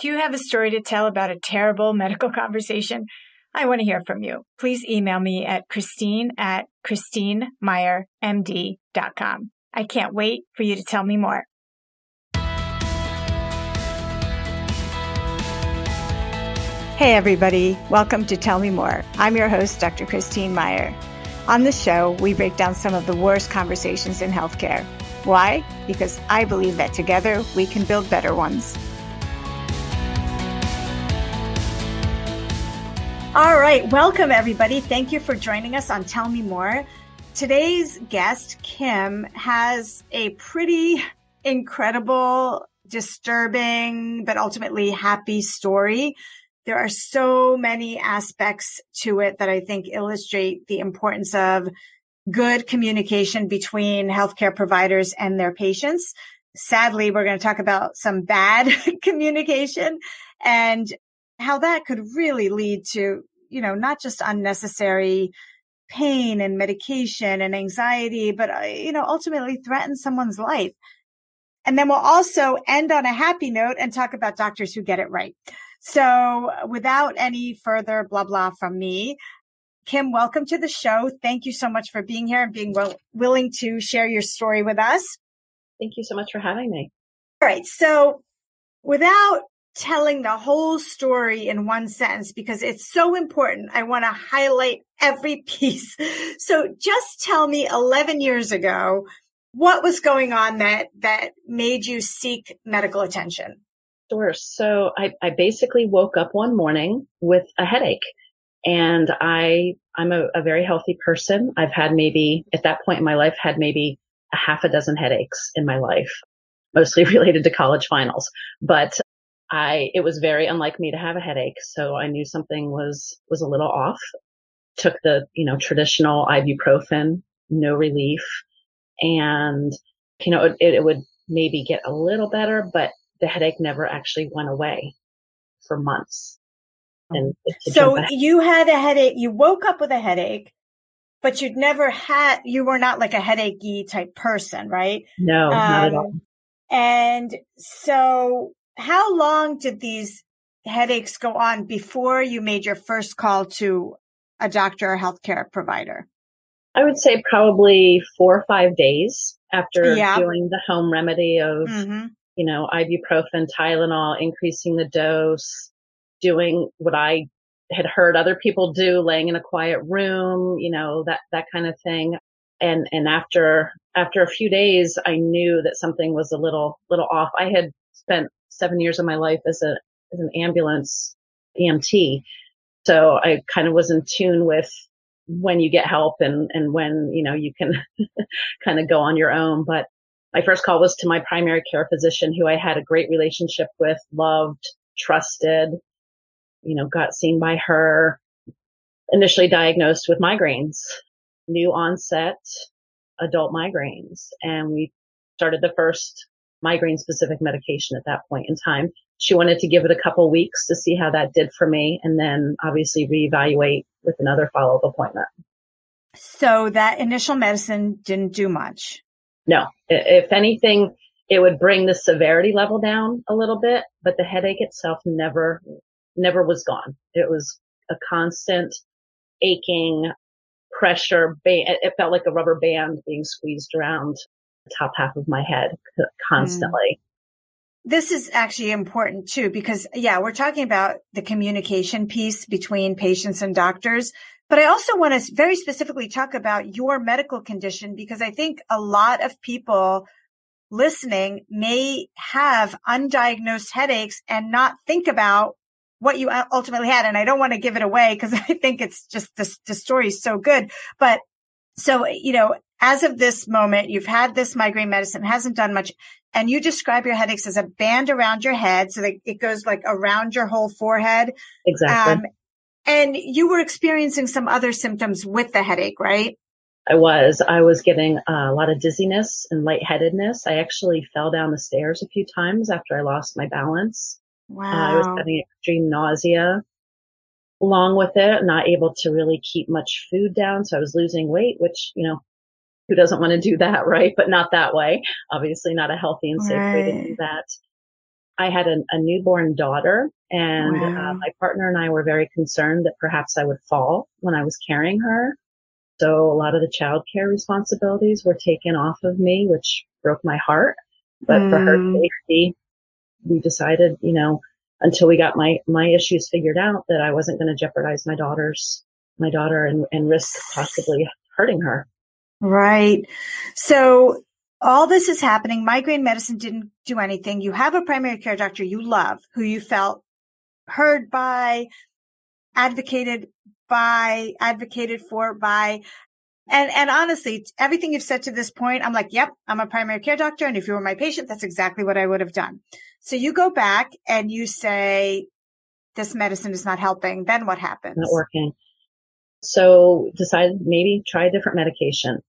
Do you have a story to tell about a terrible medical conversation? I want to hear from you. Please email me at Christine at ChristineMeyerMD.com. I can't wait for you to tell me more. Hey, everybody. Welcome to Tell Me More. I'm your host, Dr. Christine Meyer. On the show, we break down some of the worst conversations in healthcare. Why? Because I believe that together we can build better ones. All right. Welcome, everybody. Thank you for joining us on Tell Me More. Today's guest, Kim, has a pretty incredible, disturbing, but ultimately happy story there are so many aspects to it that I think illustrate the importance of good communication between healthcare providers and their patients. Sadly, we're going to talk about some bad communication and how that could really lead to, you know, not just unnecessary pain and medication and anxiety, but, uh, you know, ultimately threaten someone's life. And then we'll also end on a happy note and talk about doctors who get it right. So without any further blah, blah from me, Kim, welcome to the show. Thank you so much for being here and being will- willing to share your story with us. Thank you so much for having me. All right. So without telling the whole story in one sentence, because it's so important, I want to highlight every piece. So just tell me 11 years ago, what was going on that, that made you seek medical attention? Sure. So I, I basically woke up one morning with a headache and I, I'm a, a very healthy person. I've had maybe at that point in my life had maybe a half a dozen headaches in my life, mostly related to college finals, but I, it was very unlike me to have a headache. So I knew something was, was a little off. Took the, you know, traditional ibuprofen, no relief. And, you know, it, it would maybe get a little better, but the headache never actually went away for months. And so you had a headache, you woke up with a headache, but you'd never had, you were not like a headachy type person, right? No, um, not at all. Um, and so how long did these headaches go on before you made your first call to a doctor or healthcare provider? I would say probably four or five days after yeah. doing the home remedy of mm-hmm you know, ibuprofen, Tylenol, increasing the dose, doing what I had heard other people do, laying in a quiet room, you know, that, that kind of thing. And, and after, after a few days, I knew that something was a little, little off. I had spent seven years of my life as a, as an ambulance EMT. So I kind of was in tune with when you get help and, and when, you know, you can kind of go on your own. But my first call was to my primary care physician who I had a great relationship with, loved, trusted, you know, got seen by her, initially diagnosed with migraines, new onset adult migraines. And we started the first migraine specific medication at that point in time. She wanted to give it a couple weeks to see how that did for me and then obviously reevaluate with another follow up appointment. So that initial medicine didn't do much. No, if anything, it would bring the severity level down a little bit, but the headache itself never, never was gone. It was a constant aching pressure. It felt like a rubber band being squeezed around the top half of my head constantly. Mm. This is actually important too, because yeah, we're talking about the communication piece between patients and doctors, but I also want to very specifically talk about your medical condition because I think a lot of people listening may have undiagnosed headaches and not think about what you ultimately had. And I don't want to give it away because I think it's just the, the story is so good. But so, you know, as of this moment, you've had this migraine medicine, hasn't done much. And you describe your headaches as a band around your head. So that it goes like around your whole forehead. Exactly. Um, and you were experiencing some other symptoms with the headache, right? I was. I was getting a lot of dizziness and lightheadedness. I actually fell down the stairs a few times after I lost my balance. Wow. Uh, I was having extreme nausea along with it, not able to really keep much food down. So I was losing weight, which, you know, who doesn't want to do that, right? But not that way. Obviously not a healthy and safe right. way to do that. I had a, a newborn daughter and uh, wow. uh, my partner and I were very concerned that perhaps I would fall when I was carrying her. So a lot of the childcare responsibilities were taken off of me, which broke my heart. But mm. for her mm. safety, we decided, you know, until we got my, my issues figured out that I wasn't going to jeopardize my daughter's, my daughter and, and risk possibly hurting her. Right. So all this is happening. Migraine medicine didn't do anything. You have a primary care doctor you love who you felt heard by, advocated by, advocated for by. And, and honestly, everything you've said to this point, I'm like, yep, I'm a primary care doctor. And if you were my patient, that's exactly what I would have done. So you go back and you say, this medicine is not helping. Then what happens? Not working. So decided maybe try a different medication.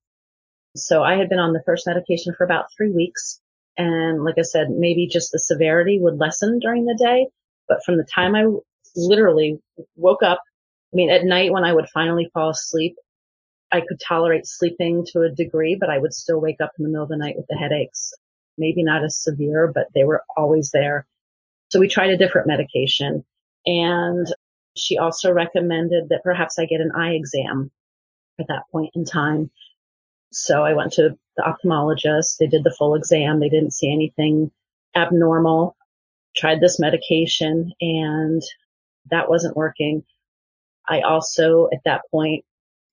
So I had been on the first medication for about three weeks. And like I said, maybe just the severity would lessen during the day. But from the time I literally woke up, I mean, at night when I would finally fall asleep, I could tolerate sleeping to a degree, but I would still wake up in the middle of the night with the headaches. Maybe not as severe, but they were always there. So we tried a different medication and she also recommended that perhaps I get an eye exam at that point in time. So I went to the ophthalmologist. They did the full exam. They didn't see anything abnormal tried this medication and that wasn't working. I also at that point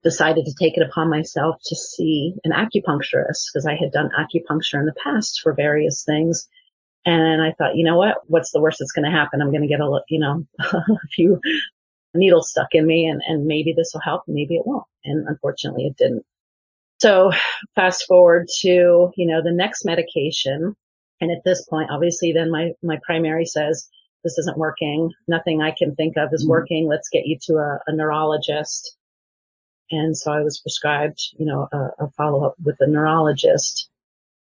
decided to take it upon myself to see an acupuncturist because I had done acupuncture in the past for various things. And I thought, you know what? What's the worst that's going to happen? I'm going to get a, you know, a few needles stuck in me and, and maybe this will help. Maybe it won't. And unfortunately it didn't. So fast forward to, you know, the next medication and at this point, obviously then my, my primary says, this isn't working. Nothing I can think of is mm-hmm. working. Let's get you to a, a, neurologist. And so I was prescribed, you know, a, a follow up with a neurologist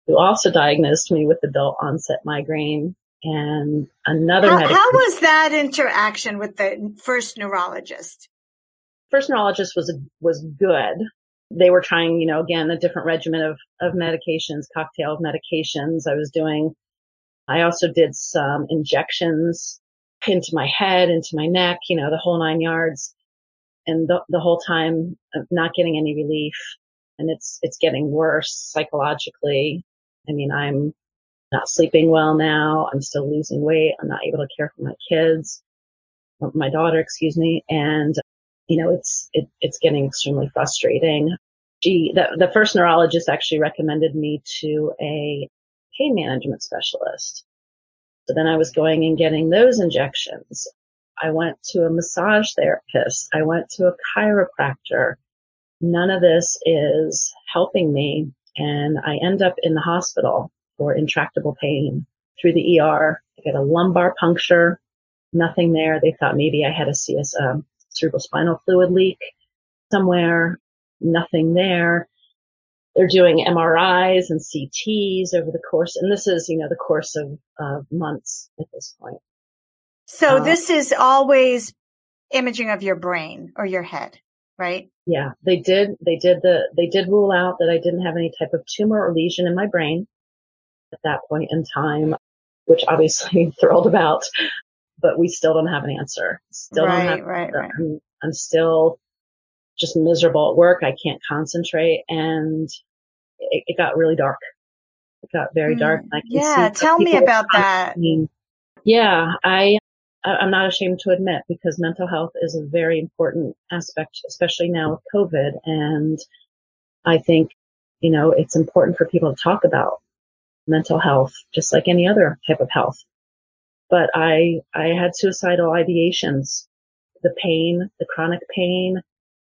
who also diagnosed me with adult onset migraine and another. How, how was that interaction with the first neurologist? First neurologist was, was good they were trying, you know, again, a different regimen of, of medications, cocktail of medications. I was doing, I also did some injections into my head, into my neck, you know, the whole nine yards. And the, the whole time not getting any relief. And it's, it's getting worse psychologically. I mean, I'm not sleeping well now. I'm still losing weight. I'm not able to care for my kids, my daughter, excuse me. And you know, it's, it, it's getting extremely frustrating. She, the, the first neurologist actually recommended me to a pain management specialist. So then I was going and getting those injections. I went to a massage therapist. I went to a chiropractor. None of this is helping me. And I end up in the hospital for intractable pain through the ER. I get a lumbar puncture, nothing there. They thought maybe I had a CSM cerebral spinal fluid leak somewhere, nothing there. They're doing MRIs and CTs over the course, and this is, you know, the course of uh, months at this point. So uh, this is always imaging of your brain or your head, right? Yeah, they did. They did the. They did rule out that I didn't have any type of tumor or lesion in my brain at that point in time, which obviously thrilled about but we still don't have an answer. Still right, don't have right, right. I'm, I'm still just miserable at work. I can't concentrate and it, it got really dark. It got very mm, dark. I can yeah. Tell me about that. Yeah. I, I'm not ashamed to admit because mental health is a very important aspect, especially now with COVID. And I think, you know, it's important for people to talk about mental health, just like any other type of health but I, I had suicidal ideations, the pain, the chronic pain,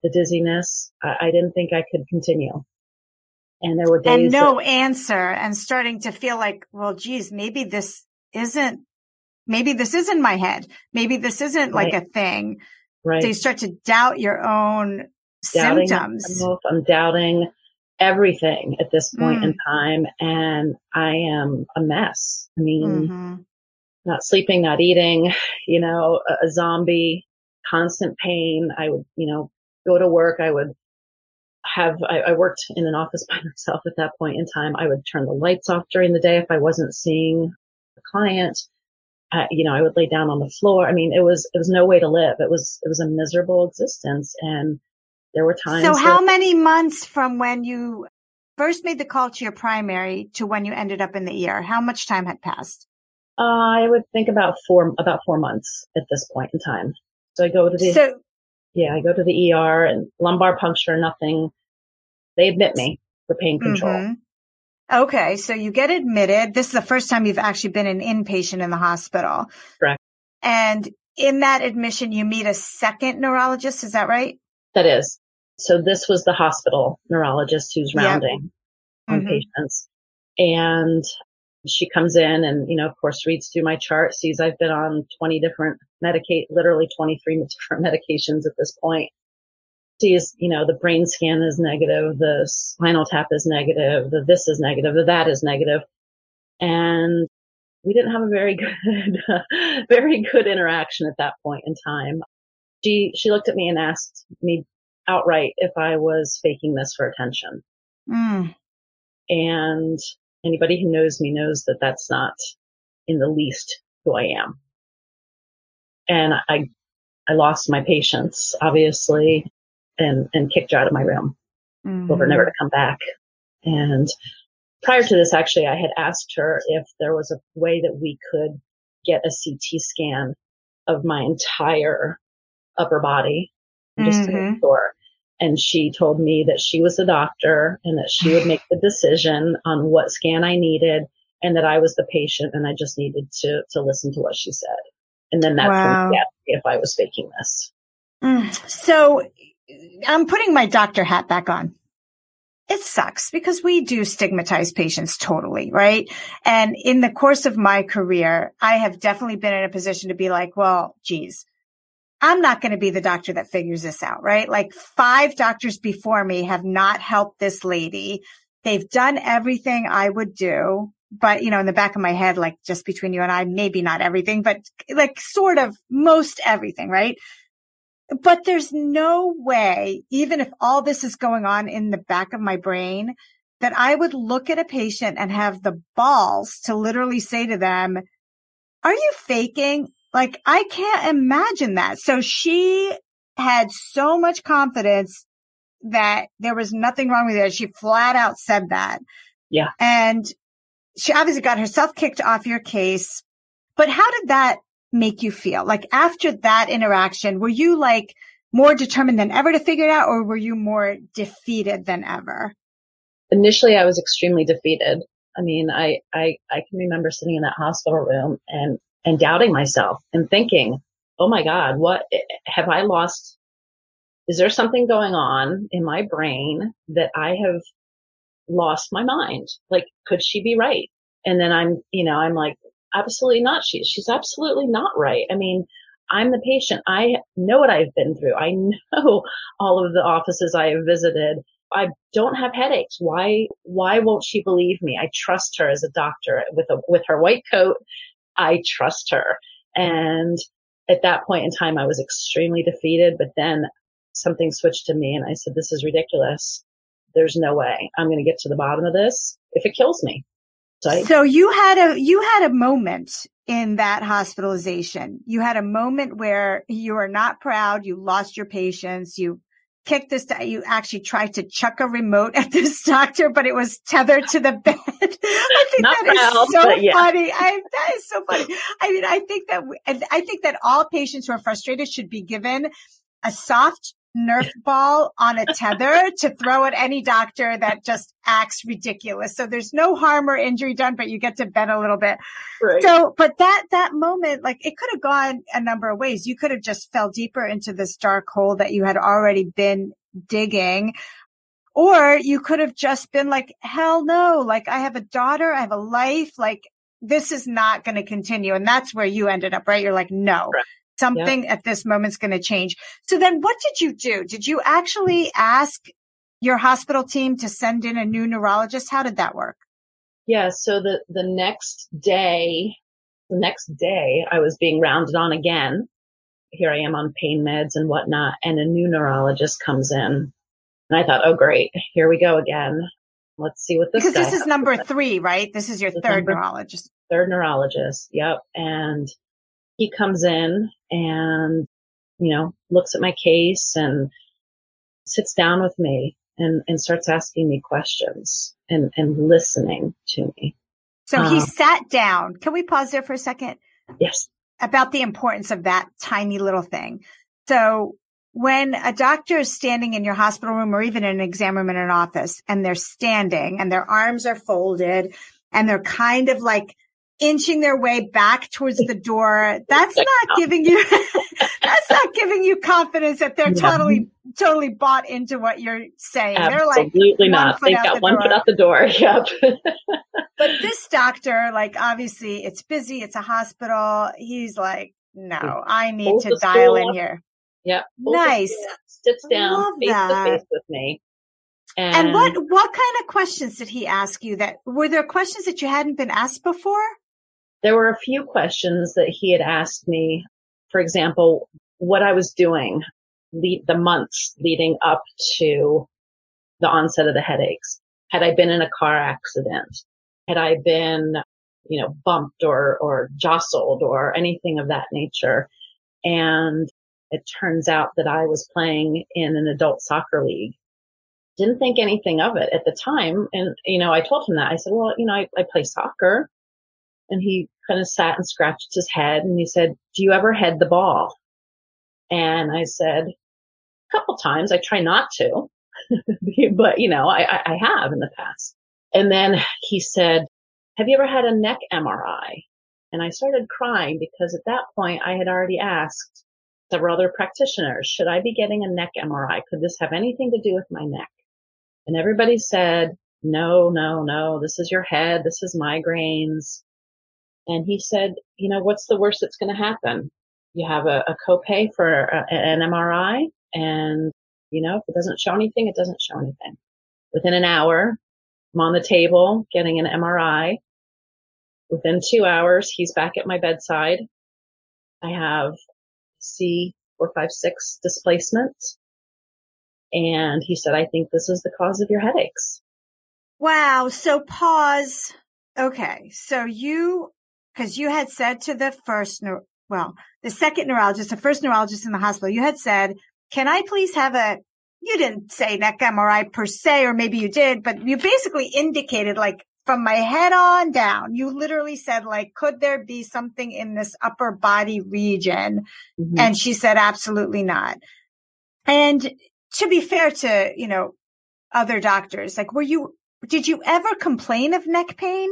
the dizziness. I, I didn't think I could continue. And there were days and no that, answer and starting to feel like, well, geez, maybe this isn't, maybe this isn't my head. Maybe this isn't right. like a thing. Right. So you start to doubt your own doubting symptoms. Myself. I'm doubting everything at this point mm. in time and I am a mess. I mean, mm-hmm not sleeping, not eating, you know, a, a zombie, constant pain. I would, you know, go to work. I would have, I, I, worked in an office by myself at that point in time. I would turn the lights off during the day if I wasn't seeing a client. I, you know, I would lay down on the floor. I mean, it was, it was no way to live. It was, it was a miserable existence. And there were times. So how that, many months from when you first made the call to your primary to when you ended up in the ER? How much time had passed? Uh, I would think about four, about four months at this point in time. So I go to the, so, yeah, I go to the ER and lumbar puncture, nothing. They admit me for pain control. Mm-hmm. Okay. So you get admitted. This is the first time you've actually been an inpatient in the hospital. Correct. And in that admission, you meet a second neurologist. Is that right? That is. So this was the hospital neurologist who's rounding yep. on mm-hmm. patients. And she comes in and, you know, of course reads through my chart, sees I've been on 20 different medicate, literally 23 different medications at this point sees, you know, the brain scan is negative, the spinal tap is negative, the this is negative, the that is negative. And we didn't have a very good, very good interaction at that point in time. She, she looked at me and asked me outright if I was faking this for attention. Mm. And anybody who knows me knows that that's not in the least who I am. And I, I lost my patience, obviously and, and kicked her out of my room. Mm-hmm. Told her never to come back. And prior to this, actually, I had asked her if there was a way that we could get a CT scan of my entire upper body just mm-hmm. to make sure. And she told me that she was a doctor and that she would make the decision on what scan I needed and that I was the patient and I just needed to, to listen to what she said. And then that's wow. when she asked me if I was faking this. Mm. So I'm putting my doctor hat back on. It sucks because we do stigmatize patients totally, right? And in the course of my career, I have definitely been in a position to be like, well, geez, I'm not going to be the doctor that figures this out, right? Like five doctors before me have not helped this lady. They've done everything I would do, but you know, in the back of my head, like just between you and I, maybe not everything, but like sort of most everything, right? But there's no way, even if all this is going on in the back of my brain, that I would look at a patient and have the balls to literally say to them, are you faking? Like I can't imagine that. So she had so much confidence that there was nothing wrong with it. She flat out said that. Yeah. And she obviously got herself kicked off your case. But how did that make you feel? Like after that interaction, were you like more determined than ever to figure it out or were you more defeated than ever? Initially, I was extremely defeated. I mean, I, I, I can remember sitting in that hospital room and, and doubting myself and thinking, Oh my God, what eh, have I lost? Is there something going on in my brain that I have lost my mind? Like, could she be right? And then I'm, you know, I'm like, absolutely not. She's, she's absolutely not right. I mean, I'm the patient. I know what I've been through. I know all of the offices I have visited. I don't have headaches. Why, why won't she believe me? I trust her as a doctor with a, with her white coat. I trust her. And at that point in time, I was extremely defeated, but then something switched to me and I said, this is ridiculous. There's no way I'm going to get to the bottom of this if it kills me. So you had a, you had a moment in that hospitalization. You had a moment where you are not proud. You lost your patience. You kicked this, you actually tried to chuck a remote at this doctor, but it was tethered to the bed. I think not that proud, is so yeah. funny. I, that is so funny. I mean, I think that, I think that all patients who are frustrated should be given a soft Nerf ball on a tether to throw at any doctor that just acts ridiculous. So there's no harm or injury done, but you get to bend a little bit. Right. So, but that, that moment, like it could have gone a number of ways. You could have just fell deeper into this dark hole that you had already been digging. Or you could have just been like, hell no, like I have a daughter, I have a life, like this is not going to continue. And that's where you ended up, right? You're like, no, right something at this moment is going to change. So then what did you do? Did you actually ask your hospital team to send in a new neurologist? How did that work? Yeah. So the, the next day, the next day I was being rounded on again. Here I am on pain meds and whatnot. And a new neurologist comes in and I thought, oh great, here we go again. Let's see what this because this is number three, right? This is your this third neurologist. third neurologist. Yep. And he comes in and, you know, looks at my case and sits down with me and, and starts asking me questions and, and listening to me. So he um, sat down. Can we pause there for a second? Yes. About the importance of that tiny little thing. So when a doctor is standing in your hospital room or even in an exam room in an office and they're standing and their arms are folded and they're kind of like inching their way back towards the door, that's not giving you, that's not giving you confidence that they're yeah. totally, totally bought into what you're saying. Absolutely they're like, not. They've got the one door. foot out the door. Yep. but this doctor, like, obviously it's busy. It's a hospital. He's like, no, I need to dial in here. Yep. Nice. Sits down face that. to face with me. And, and what, what kind of questions did he ask you that were there questions that you hadn't been asked before? There were a few questions that he had asked me. For example, what I was doing the, the months leading up to the onset of the headaches. Had I been in a car accident? Had I been, you know, bumped or, or jostled or anything of that nature? And it turns out that I was playing in an adult soccer league. Didn't think anything of it at the time. And, you know, I told him that. I said, well, you know, I, I play soccer. And he kind of sat and scratched his head and he said, do you ever head the ball? And I said, a couple times. I try not to, but you know, I, I have in the past. And then he said, have you ever had a neck MRI? And I started crying because at that point I had already asked several other practitioners, should I be getting a neck MRI? Could this have anything to do with my neck? And everybody said, no, no, no, this is your head. This is migraines. And he said, you know, what's the worst that's going to happen? You have a, a copay for a, an MRI and, you know, if it doesn't show anything, it doesn't show anything. Within an hour, I'm on the table getting an MRI. Within two hours, he's back at my bedside. I have C456 displacement. And he said, I think this is the cause of your headaches. Wow. So pause. Okay. So you, cause you had said to the first, well, the second neurologist, the first neurologist in the hospital, you had said, can I please have a, you didn't say neck MRI per se, or maybe you did, but you basically indicated like from my head on down, you literally said like, could there be something in this upper body region? Mm-hmm. And she said, absolutely not. And to be fair to, you know, other doctors, like, were you, did you ever complain of neck pain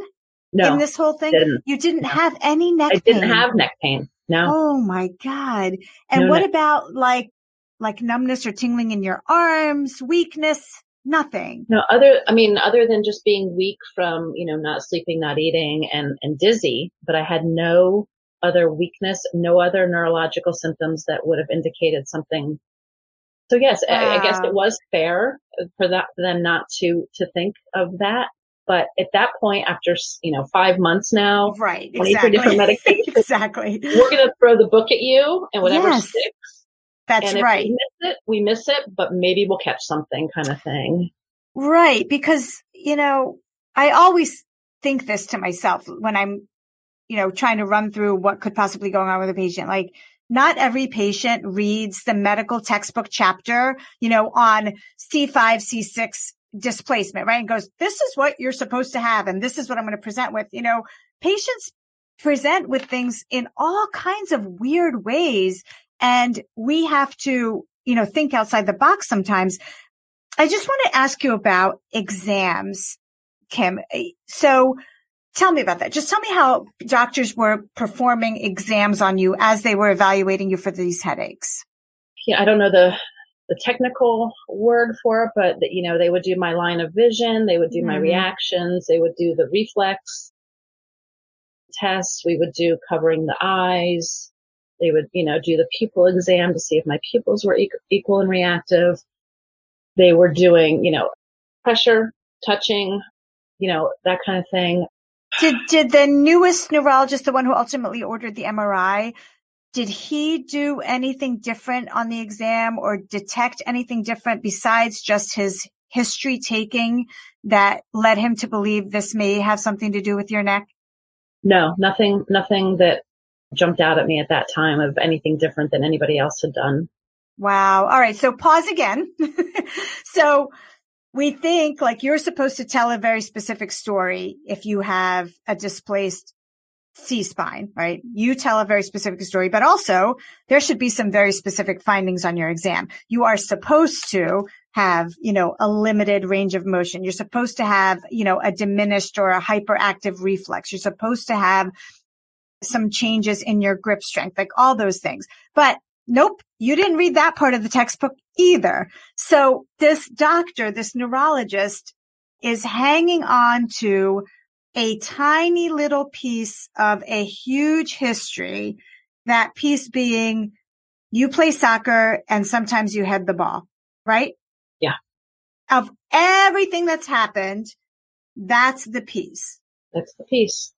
no, in this whole thing? Didn't. You didn't have any neck I pain. I didn't have neck pain. No. Oh my God. And no what about like, like numbness or tingling in your arms, weakness? Nothing. No, other, I mean, other than just being weak from, you know, not sleeping, not eating and, and dizzy, but I had no other weakness, no other neurological symptoms that would have indicated something. So yes, wow. I, I, guess it was fair for that, for them not to, to think of that. But at that point, after, you know, five months now, right, exactly. different medications, exactly. We're going to throw the book at you and whatever yes. sticks that's right. We miss it, we miss it, but maybe we'll catch something kind of thing. Right. Because, you know, I always think this to myself when I'm, you know, trying to run through what could possibly go on with a patient. Like, not every patient reads the medical textbook chapter, you know, on C5, C6 displacement, right? And goes, this is what you're supposed to have. And this is what I'm going to present with. You know, patients present with things in all kinds of weird ways. And we have to, you know, think outside the box sometimes. I just want to ask you about exams, Kim. So tell me about that. Just tell me how doctors were performing exams on you as they were evaluating you for these headaches. Yeah, I don't know the the technical word for it, but you know, they would do my line of vision, they would do mm-hmm. my reactions, they would do the reflex tests, we would do covering the eyes, they would, you know, do the pupil exam to see if my pupils were e- equal and reactive. They were doing, you know, pressure, touching, you know, that kind of thing. Did, did the newest neurologist, the one who ultimately ordered the MRI, did he do anything different on the exam or detect anything different besides just his history taking that led him to believe this may have something to do with your neck? No, nothing, nothing that jumped out at me at that time of anything different than anybody else had done. Wow. All right. So pause again. so we think like you're supposed to tell a very specific story if you have a displaced C spine, right? You tell a very specific story, but also there should be some very specific findings on your exam. You are supposed to have, you know, a limited range of motion. You're supposed to have, you know, a diminished or a hyperactive reflex. You're supposed to have some changes in your grip strength, like all those things. But nope, you didn't read that part of the textbook either. So this doctor, this neurologist is hanging on to a tiny little piece of a huge history, that piece being you play soccer and sometimes you head the ball, right? Yeah. Of everything that's happened, that's the piece. That's the piece.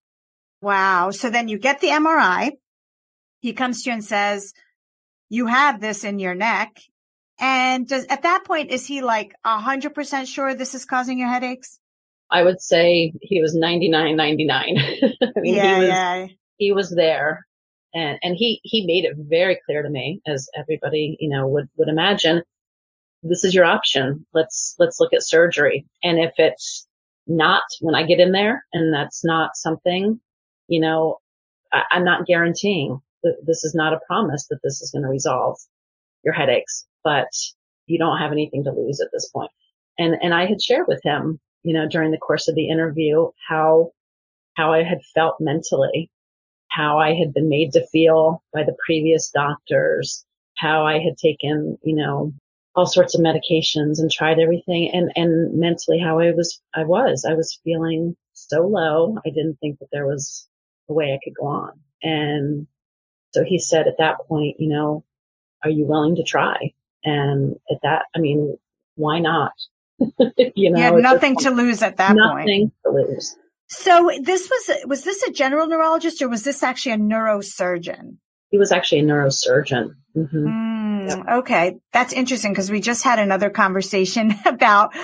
Wow. So then you get the MRI. He comes to you and says, you have this in your neck. And does, at that point, is he like a hundred percent sure this is causing your headaches? I would say he was 99, 99. I mean, yeah, he was, yeah. he was there and, and he, he made it very clear to me as everybody, you know, would, would imagine this is your option. Let's, let's look at surgery. And if it's not when I get in there and that's not something, you know, I, I'm not guaranteeing this is not a promise that this is going to resolve your headaches, but you don't have anything to lose at this point. And, and I had shared with him, you know, during the course of the interview, how, how I had felt mentally, how I had been made to feel by the previous doctors, how I had taken, you know, all sorts of medications and tried everything and, and mentally how I was, I was, I was feeling so low. I didn't think that there was a way I could go on. And so he said at that point, you know, are you willing to try? And at that, I mean, why not? you know, you had nothing to lose at that nothing point. Nothing to lose. So this was, was this a general neurologist or was this actually a neurosurgeon? He was actually a neurosurgeon. Mm-hmm. Mm, yeah. Okay. That's interesting because we just had another conversation about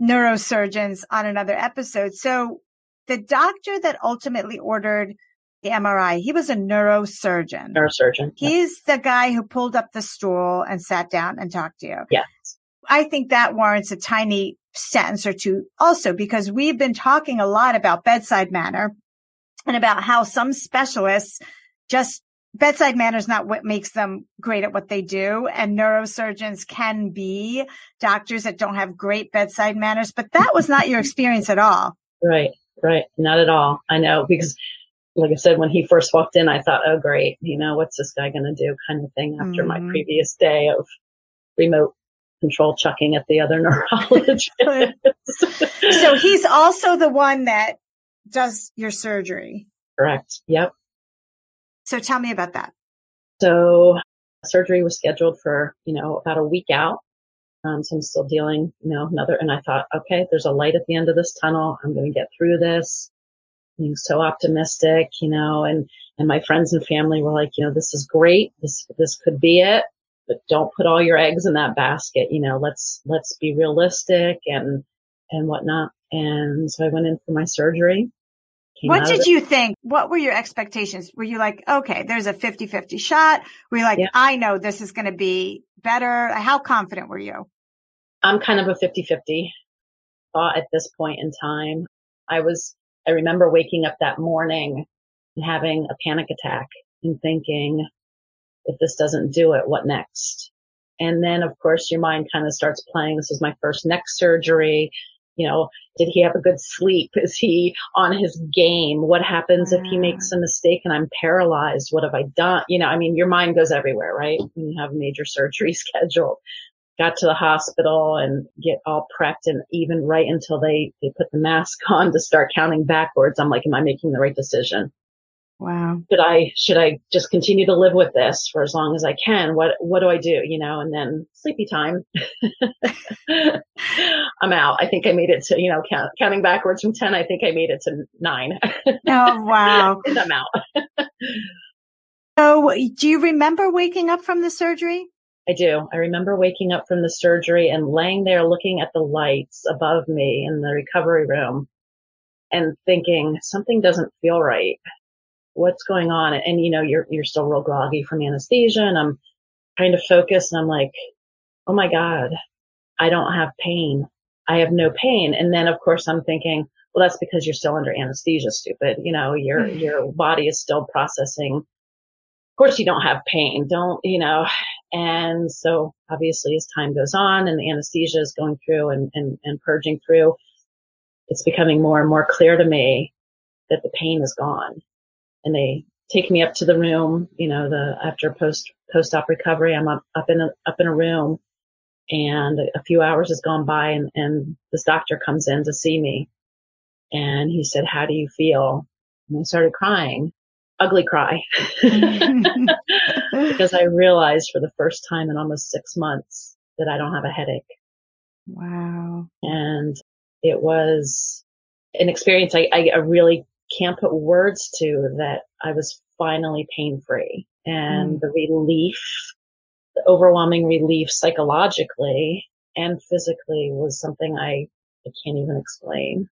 neurosurgeons on another episode. So the doctor that ultimately ordered the MRI. He was a neurosurgeon. Neurosurgeon. He's the guy who pulled up the stool and sat down and talked to you. Yes. I think that warrants a tiny sentence or two also because we've been talking a lot about bedside manner and about how some specialists just bedside manner is not what makes them great at what they do. And neurosurgeons can be doctors that don't have great bedside manners, but that was not your experience at all. Right. Right. Not at all. I know because like I said, when he first walked in, I thought, oh, great, you know, what's this guy going to do kind of thing after mm-hmm. my previous day of remote control chucking at the other neurologist. so he's also the one that does your surgery. Correct. Yep. So tell me about that. So surgery was scheduled for, you know, about a week out. Um, so I'm still dealing, you know, another, and I thought, okay, there's a light at the end of this tunnel. I'm going to get through this being so optimistic, you know, and, and my friends and family were like, you know, this is great. This, this could be it, but don't put all your eggs in that basket. You know, let's, let's be realistic and, and whatnot. And so I went in for my surgery. What did you think? What were your expectations? Were you like, okay, there's a 50 50 shot? Were you like, yeah. I know this is going to be better? How confident were you? I'm kind of a 50 50 thought at this point in time. I was I remember waking up that morning and having a panic attack and thinking, if this doesn't do it, what next? And then of course your mind kind of starts playing. This is my first neck surgery. You know, did he have a good sleep? Is he on his game? What happens if he makes mm. a mistake and I'm paralyzed? What have I done? You know, I mean, your mind goes everywhere, right? When you have major surgery scheduled got to the hospital and get all prepped and even right until they, they put the mask on to start counting backwards. I'm like, am I making the right decision? Wow. Should I, should I just continue to live with this for as long as I can? What, what do I do? You know, and then sleepy time. I'm out. I think I made it to, you know, count, counting backwards from 10. I think I made it to nine. oh, wow. and I'm out. so do you remember waking up from the surgery? I do. I remember waking up from the surgery and laying there looking at the lights above me in the recovery room and thinking something doesn't feel right. What's going on? And, you know, you're, you're still real groggy from anesthesia and I'm trying to focus and I'm like, oh my God, I don't have pain. I have no pain. And then of course I'm thinking, well, that's because you're still under anesthesia, stupid. You know, your, mm. your body is still processing. Of course you don't have pain. Don't, you know, and so obviously as time goes on and the anesthesia is going through and, and, and purging through, it's becoming more and more clear to me that the pain is gone. And they take me up to the room, you know, the, after post, post-op recovery, I'm up, up in a, up in a room and a few hours has gone by and, and this doctor comes in to see me and he said, how do you feel? And I started crying, ugly cry, because I realized for the first time in almost six months that I don't have a headache. Wow. And it was an experience I, I really can't put words to that I was finally pain free and mm. the relief, the overwhelming relief psychologically and physically was something I, I can't even explain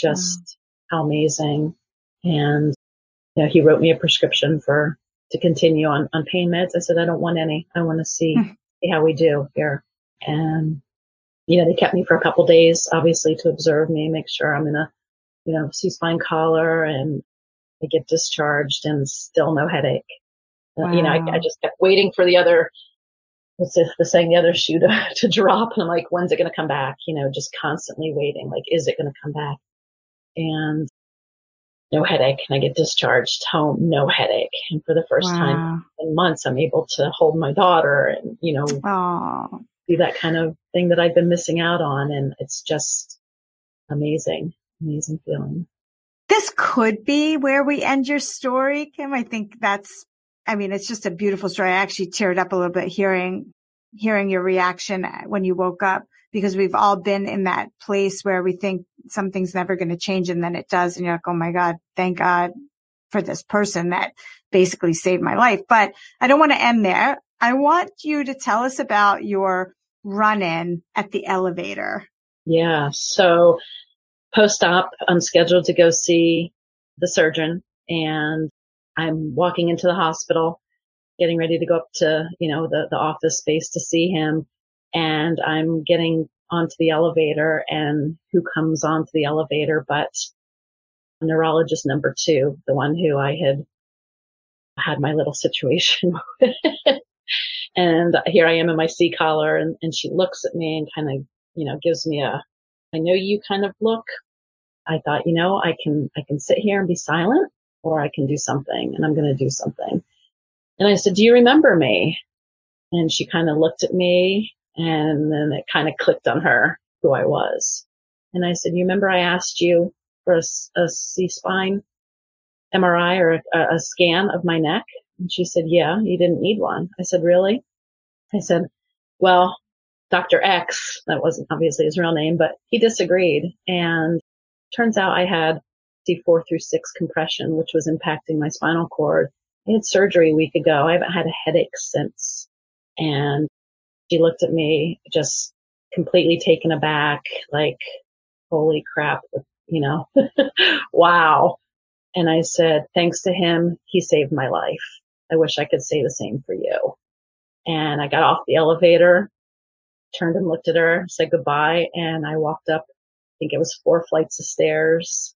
just how amazing. And you know, he wrote me a prescription for to continue on, on pain meds. I said, I don't want any. I want to see, hmm. see how we do here. And, you know, they kept me for a couple days, obviously to observe me, make sure I'm in a, you know, C-spine collar and I get discharged and still no headache. Wow. Uh, you know, I, I, just kept waiting for the other, what's the, the saying, the other shoe to, to drop. And I'm like, when's it going to come back? You know, just constantly waiting. Like, is it going to come back? and no headache and I get discharged home, no headache. And for the first wow. time in months, I'm able to hold my daughter and, you know, Aww. do that kind of thing that I've been missing out on. And it's just amazing, amazing feeling. This could be where we end your story, Kim. I think that's, I mean, it's just a beautiful story. I actually teared up a little bit hearing, hearing your reaction uh, when you woke up because we've all been in that place where we think something's never going to change and then it does. And you're like, Oh my God, thank God for this person that basically saved my life. But I don't want to end there. I want you to tell us about your run in at the elevator. Yeah. So post op, I'm scheduled to go see the surgeon and I'm walking into the hospital, getting ready to go up to, you know, the, the office space to see him and I'm getting onto the elevator and who comes onto the elevator but neurologist number two, the one who I had had my little situation with. and here I am in my C collar and, and she looks at me and kind of, you know, gives me a, I know you kind of look. I thought, you know, I can, I can sit here and be silent or I can do something and I'm going to do something. And I said, do you remember me? And she kind of looked at me and then it kind of clicked on her who I was. And I said, you remember I asked you for a, a C-spine MRI or a, a scan of my neck? And she said, yeah, you didn't need one. I said, really? I said, well, Dr. X, that wasn't obviously his real name, but he disagreed. And turns out I had C4 through 6 compression, which was impacting my spinal cord. I had surgery a week ago. I haven't had a headache since. And she looked at me just completely taken aback, like, holy crap, you know, wow. And I said, thanks to him, he saved my life. I wish I could say the same for you. And I got off the elevator, turned and looked at her, said goodbye, and I walked up, I think it was four flights of stairs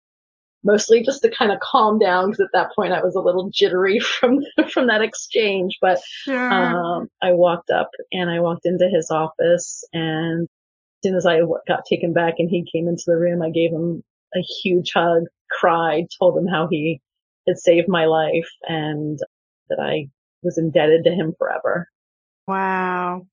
mostly just to kind of calm down because at that point I was a little jittery from from that exchange. But sure. um, I walked up and I walked into his office, and as soon as I got taken back and he came into the room, I gave him a huge hug, cried, told him how he had saved my life and that I was indebted to him forever. Wow.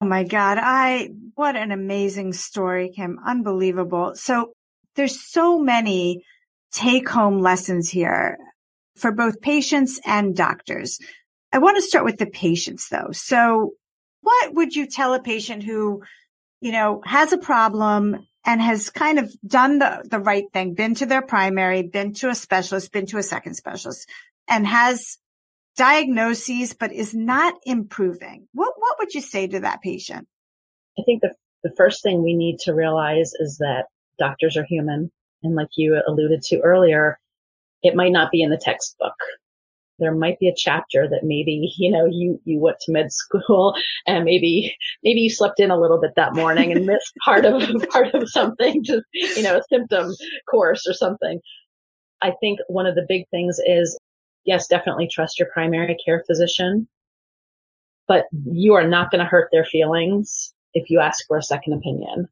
Oh my God. I, what an amazing story, Kim. Unbelievable. So there's so many take home lessons here for both patients and doctors. I want to start with the patients though. So what would you tell a patient who, you know, has a problem and has kind of done the, the right thing, been to their primary, been to a specialist, been to a second specialist and has diagnoses, but is not improving? What, what would you say to that patient? I think the, the first thing we need to realize is that doctors are human and like you alluded to earlier, it might not be in the textbook. There might be a chapter that maybe, you know, you, you went to med school and maybe, maybe you slept in a little bit that morning and missed part of, part of something, just, you know, a symptom course or something. I think one of the big things is, yes, definitely trust your primary care physician, but mm-hmm. you are not going to hurt their feelings if you ask for a second opinion.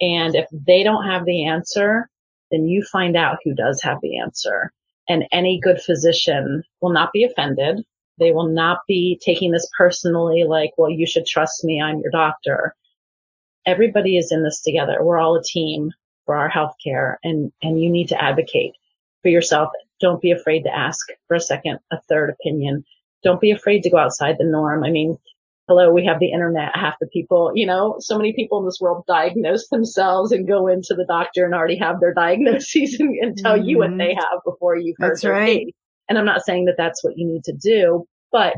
And if they don't have the answer, then you find out who does have the answer. And any good physician will not be offended. They will not be taking this personally like, well, you should trust me. I'm your doctor. Everybody is in this together. We're all a team for our healthcare and, and you need to advocate for yourself. Don't be afraid to ask for a second, a third opinion. Don't be afraid to go outside the norm. I mean, hello, we have the internet. Half the people, you know, so many people in this world diagnose themselves and go into the doctor and already have their diagnoses and, and tell mm-hmm. you what they mm-hmm. have before you've heard that's right. And I'm not saying that that's what you need to do, but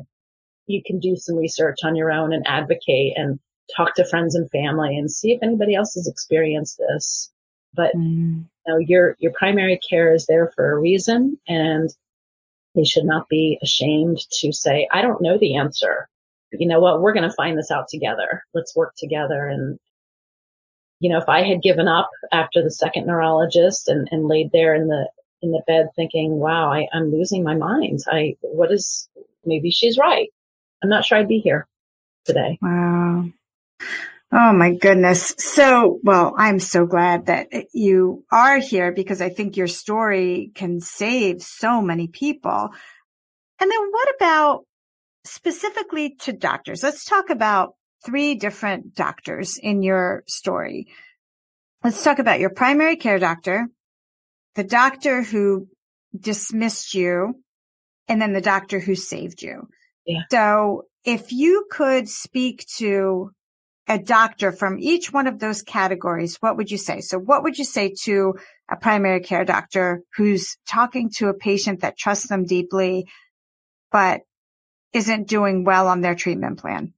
you can do some research on your own and advocate and talk to friends and family and see if anybody else has experienced this. But mm. you know, your your primary care is there for a reason, and they should not be ashamed to say, "I don't know the answer." You know what? We're going to find this out together. Let's work together. And you know, if I had given up after the second neurologist and, and laid there in the in the bed thinking, "Wow, I, I'm losing my mind. I what is? Maybe she's right. I'm not sure I'd be here today." Wow. Oh my goodness. So, well, I'm so glad that you are here because I think your story can save so many people. And then what about specifically to doctors? Let's talk about three different doctors in your story. Let's talk about your primary care doctor, the doctor who dismissed you, and then the doctor who saved you. Yeah. So if you could speak to a doctor from each one of those categories, what would you say? So what would you say to a primary care doctor who's talking to a patient that trusts them deeply, but isn't doing well on their treatment plan?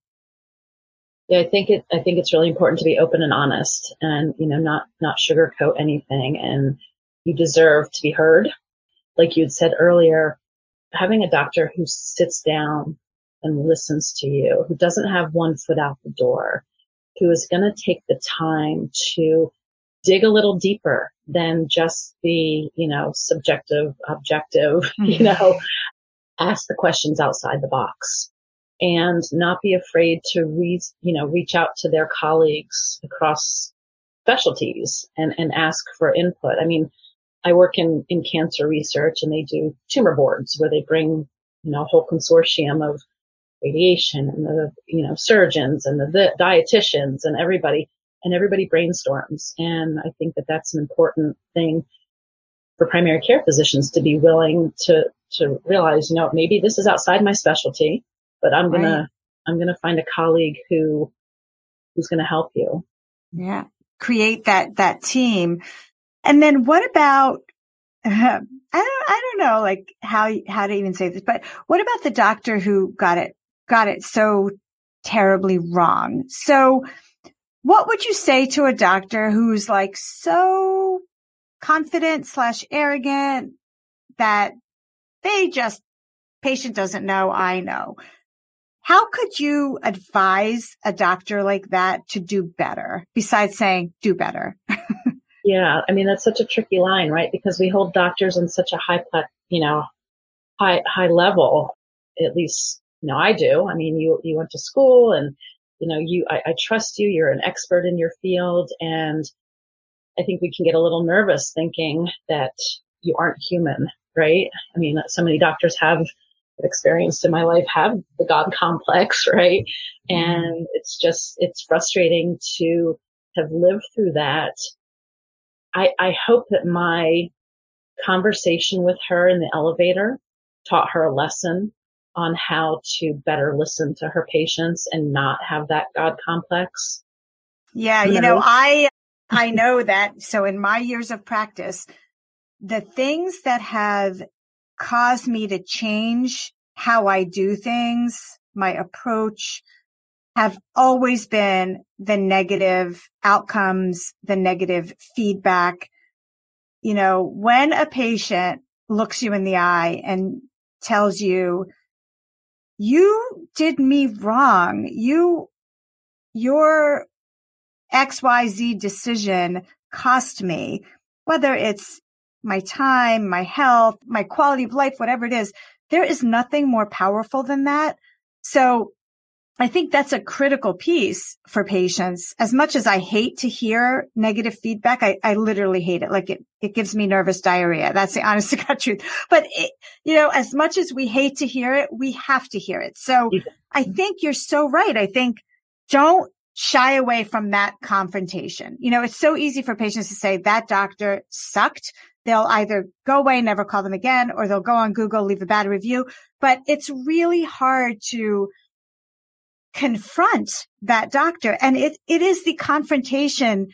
Yeah, I think it, I think it's really important to be open and honest and, you know, not, not sugarcoat anything and you deserve to be heard. Like you'd said earlier, having a doctor who sits down and listens to you, who doesn't have one foot out the door, who is going to take the time to dig a little deeper than just the, you know, subjective, objective, mm-hmm. you know, ask the questions outside the box and not be afraid to read, you know, reach out to their colleagues across specialties and, and ask for input. I mean, I work in, in cancer research and they do tumor boards where they bring, you know, a whole consortium of radiation and the, you know, surgeons and the, the dietitians and everybody and everybody brainstorms. And I think that that's an important thing for primary care physicians to be willing to, to realize, you know, maybe this is outside my specialty, but I'm right. to, I'm going to find a colleague who, who's going to help you. Yeah. Create that, that team. And then what about, uh, I don't, I don't know, like how, how to even say this, but what about the doctor who got it got it so terribly wrong. So what would you say to a doctor who's like so confident slash arrogant that they just patient doesn't know, I know. How could you advise a doctor like that to do better besides saying do better? yeah. I mean, that's such a tricky line, right? Because we hold doctors in such a high, you know, high, high level, at least know, I do. I mean, you, you went to school and, you know, you, I, I trust you. You're an expert in your field. And I think we can get a little nervous thinking that you aren't human, right? I mean, so many doctors have experienced in my life have the God complex, right? Mm-hmm. And it's just, it's frustrating to have lived through that. I, I hope that my conversation with her in the elevator taught her a lesson on how to better listen to her patients and not have that God complex. Yeah. You, know, I, I know that. So in my years of practice, the things that have caused me to change how I do things, my approach have always been the negative outcomes, the negative feedback. You know, when a patient looks you in the eye and tells you, you did me wrong. You, your XYZ decision cost me, whether it's my time, my health, my quality of life, whatever it is, there is nothing more powerful than that. So I think that's a critical piece for patients. As much as I hate to hear negative feedback, I, I literally hate it. Like it, it gives me nervous diarrhea. That's the honest to God truth. But it, you know, as much as we hate to hear it, we have to hear it. So I think you're so right. I think don't shy away from that confrontation. You know, it's so easy for patients to say that doctor sucked. They'll either go away, never call them again, or they'll go on Google, leave a bad review. But it's really hard to confront that doctor. And it, it is the confrontation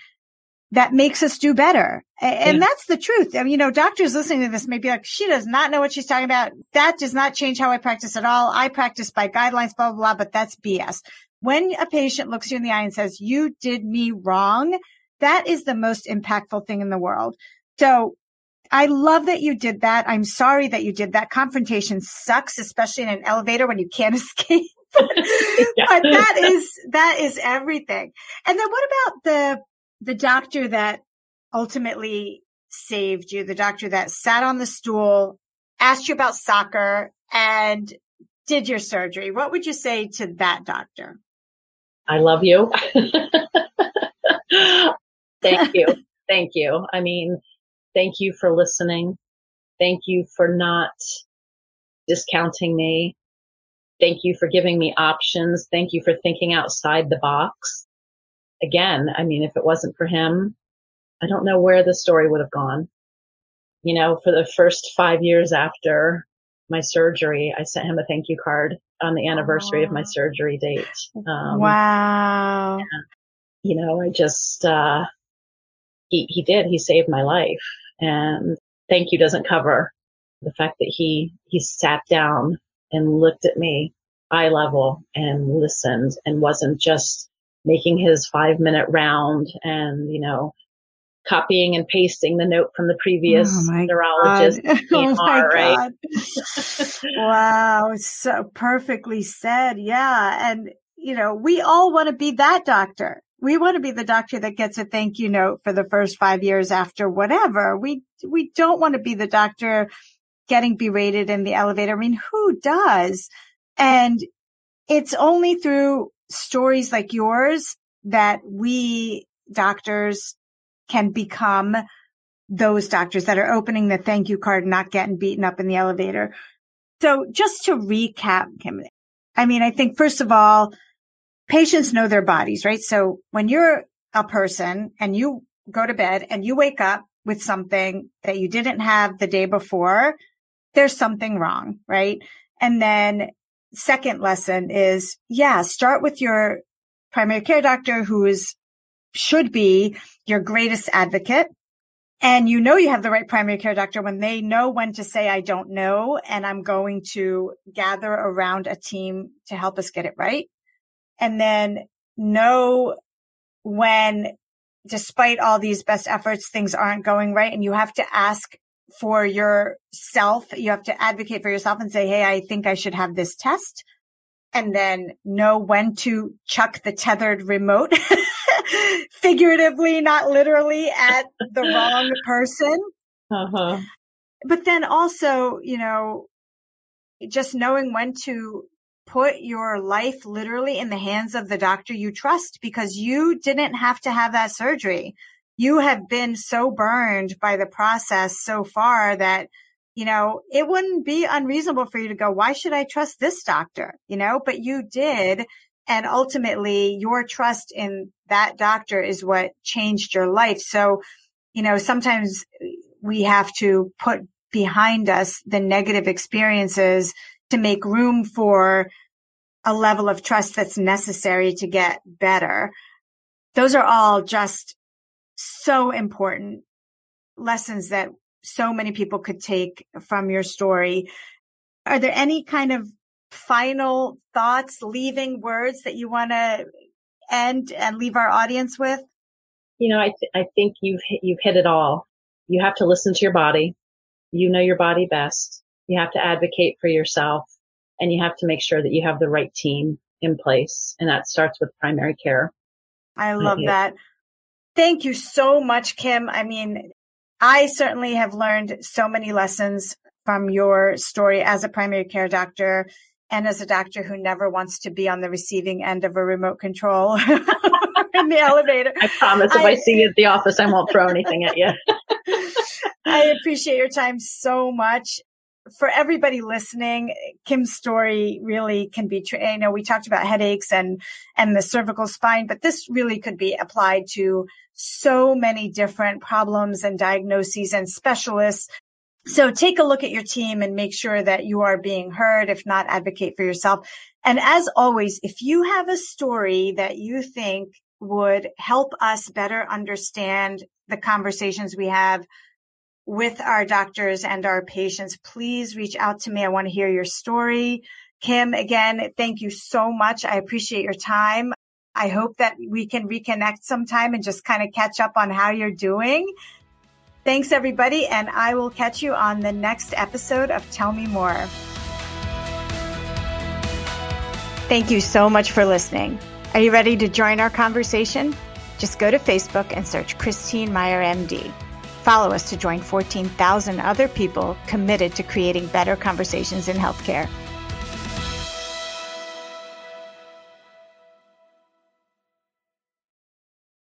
that makes us do better. And yeah. that's the truth. I mean, you know, doctors listening to this may be like, she does not know what she's talking about. That does not change how I practice at all. I practice by guidelines, blah, blah, blah, but that's BS. When a patient looks you in the eye and says, you did me wrong, that is the most impactful thing in the world. So I love that you did that. I'm sorry that you did that. Confrontation sucks, especially in an elevator when you can't escape. yeah. But that is, that is everything. And then what about the, the doctor that ultimately saved you? The doctor that sat on the stool, asked you about soccer and did your surgery. What would you say to that doctor? I love you. Thank you. Thank you. I mean, thank you for listening. Thank you for not discounting me. Thank you for giving me options. Thank you for thinking outside the box. Again, I mean, if it wasn't for him, I don't know where the story would have gone. You know, for the first five years after my surgery, I sent him a thank you card on the anniversary of my surgery date. Um, wow. You know, I just, uh, he, he did, he saved my life and thank you doesn't cover the fact that he, he sat down and looked at me eye level and listened and wasn't just making his five minute round and, you know, copying and pasting the note from the previous oh neurologist. oh my right? God. wow. So perfectly said. Yeah. And, you know, we all want to be that doctor. We want to be the doctor that gets a thank you note for the first five years after whatever. We, we don't want to be the doctor getting berated in the elevator. I mean, who does? And it's only through stories like yours that we doctors can become those doctors that are opening the thank you card, not getting beaten up in the elevator. So just to recap, Kim, I mean, I think first of all, patients know their bodies, right? So when you're a person and you go to bed and you wake up with something that you didn't have the day before, there's something wrong, right? And then second lesson is, yeah, start with your primary care doctor who is, should be your greatest advocate. And you know you have the right primary care doctor when they know when to say, I don't know, and I'm going to gather around a team to help us get it right. And then know when, despite all these best efforts, things aren't going right. And you have to ask for yourself. You have to advocate for yourself and say, Hey, I think I should have this test and then know when to chuck the tethered remote figuratively, not literally at the wrong person. Uh-huh. But then also, you know, just knowing when to put your life literally in the hands of the doctor you trust because you didn't have to have that surgery you have been so burned by the process so far that, you know, it wouldn't be unreasonable for you to go, why should I trust this doctor? You know, but you did. And ultimately your trust in that doctor is what changed your life. So, you know, sometimes we have to put behind us the negative experiences to make room for a level of trust that's necessary to get better. Those are all just so important lessons that so many people could take from your story. Are there any kind of final thoughts, leaving words that you want to end and leave our audience with? You know, I, th- I think you've, you've hit it all. You have to listen to your body. you know your body best. You have to advocate for yourself and you have to make sure that you have the right team in place. And that starts with primary care. I love that. Thank you so much, Kim. I mean, I certainly have learned so many lessons from your story as a primary care doctor and as a doctor who never wants to be on the receiving end of a remote control in the elevator. I promise if I, I see you at the office, I won't throw anything at you. I appreciate your time so much. For everybody listening, Kim's story really can be, you know, we talked about headaches and, and the cervical spine, but this really could be applied to so many different problems and diagnoses and specialists. So take a look at your team and make sure that you are being heard. If not, advocate for yourself. And as always, if you have a story that you think would help us better understand the conversations we have with our doctors and our patients, please reach out to me. I want to hear your story. Kim, again, thank you so much. I appreciate your time. I hope that we can reconnect sometime and just kind of catch up on how you're doing. Thanks, everybody, and I will catch you on the next episode of Tell Me More. Thank you so much for listening. Are you ready to join our conversation? Just go to Facebook and search Christine Meyer MD. Follow us to join 14,000 other people committed to creating better conversations in healthcare.